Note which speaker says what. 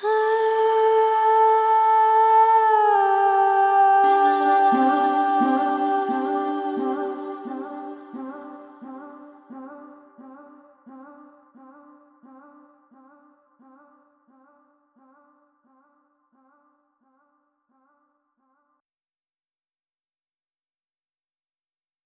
Speaker 1: Ah.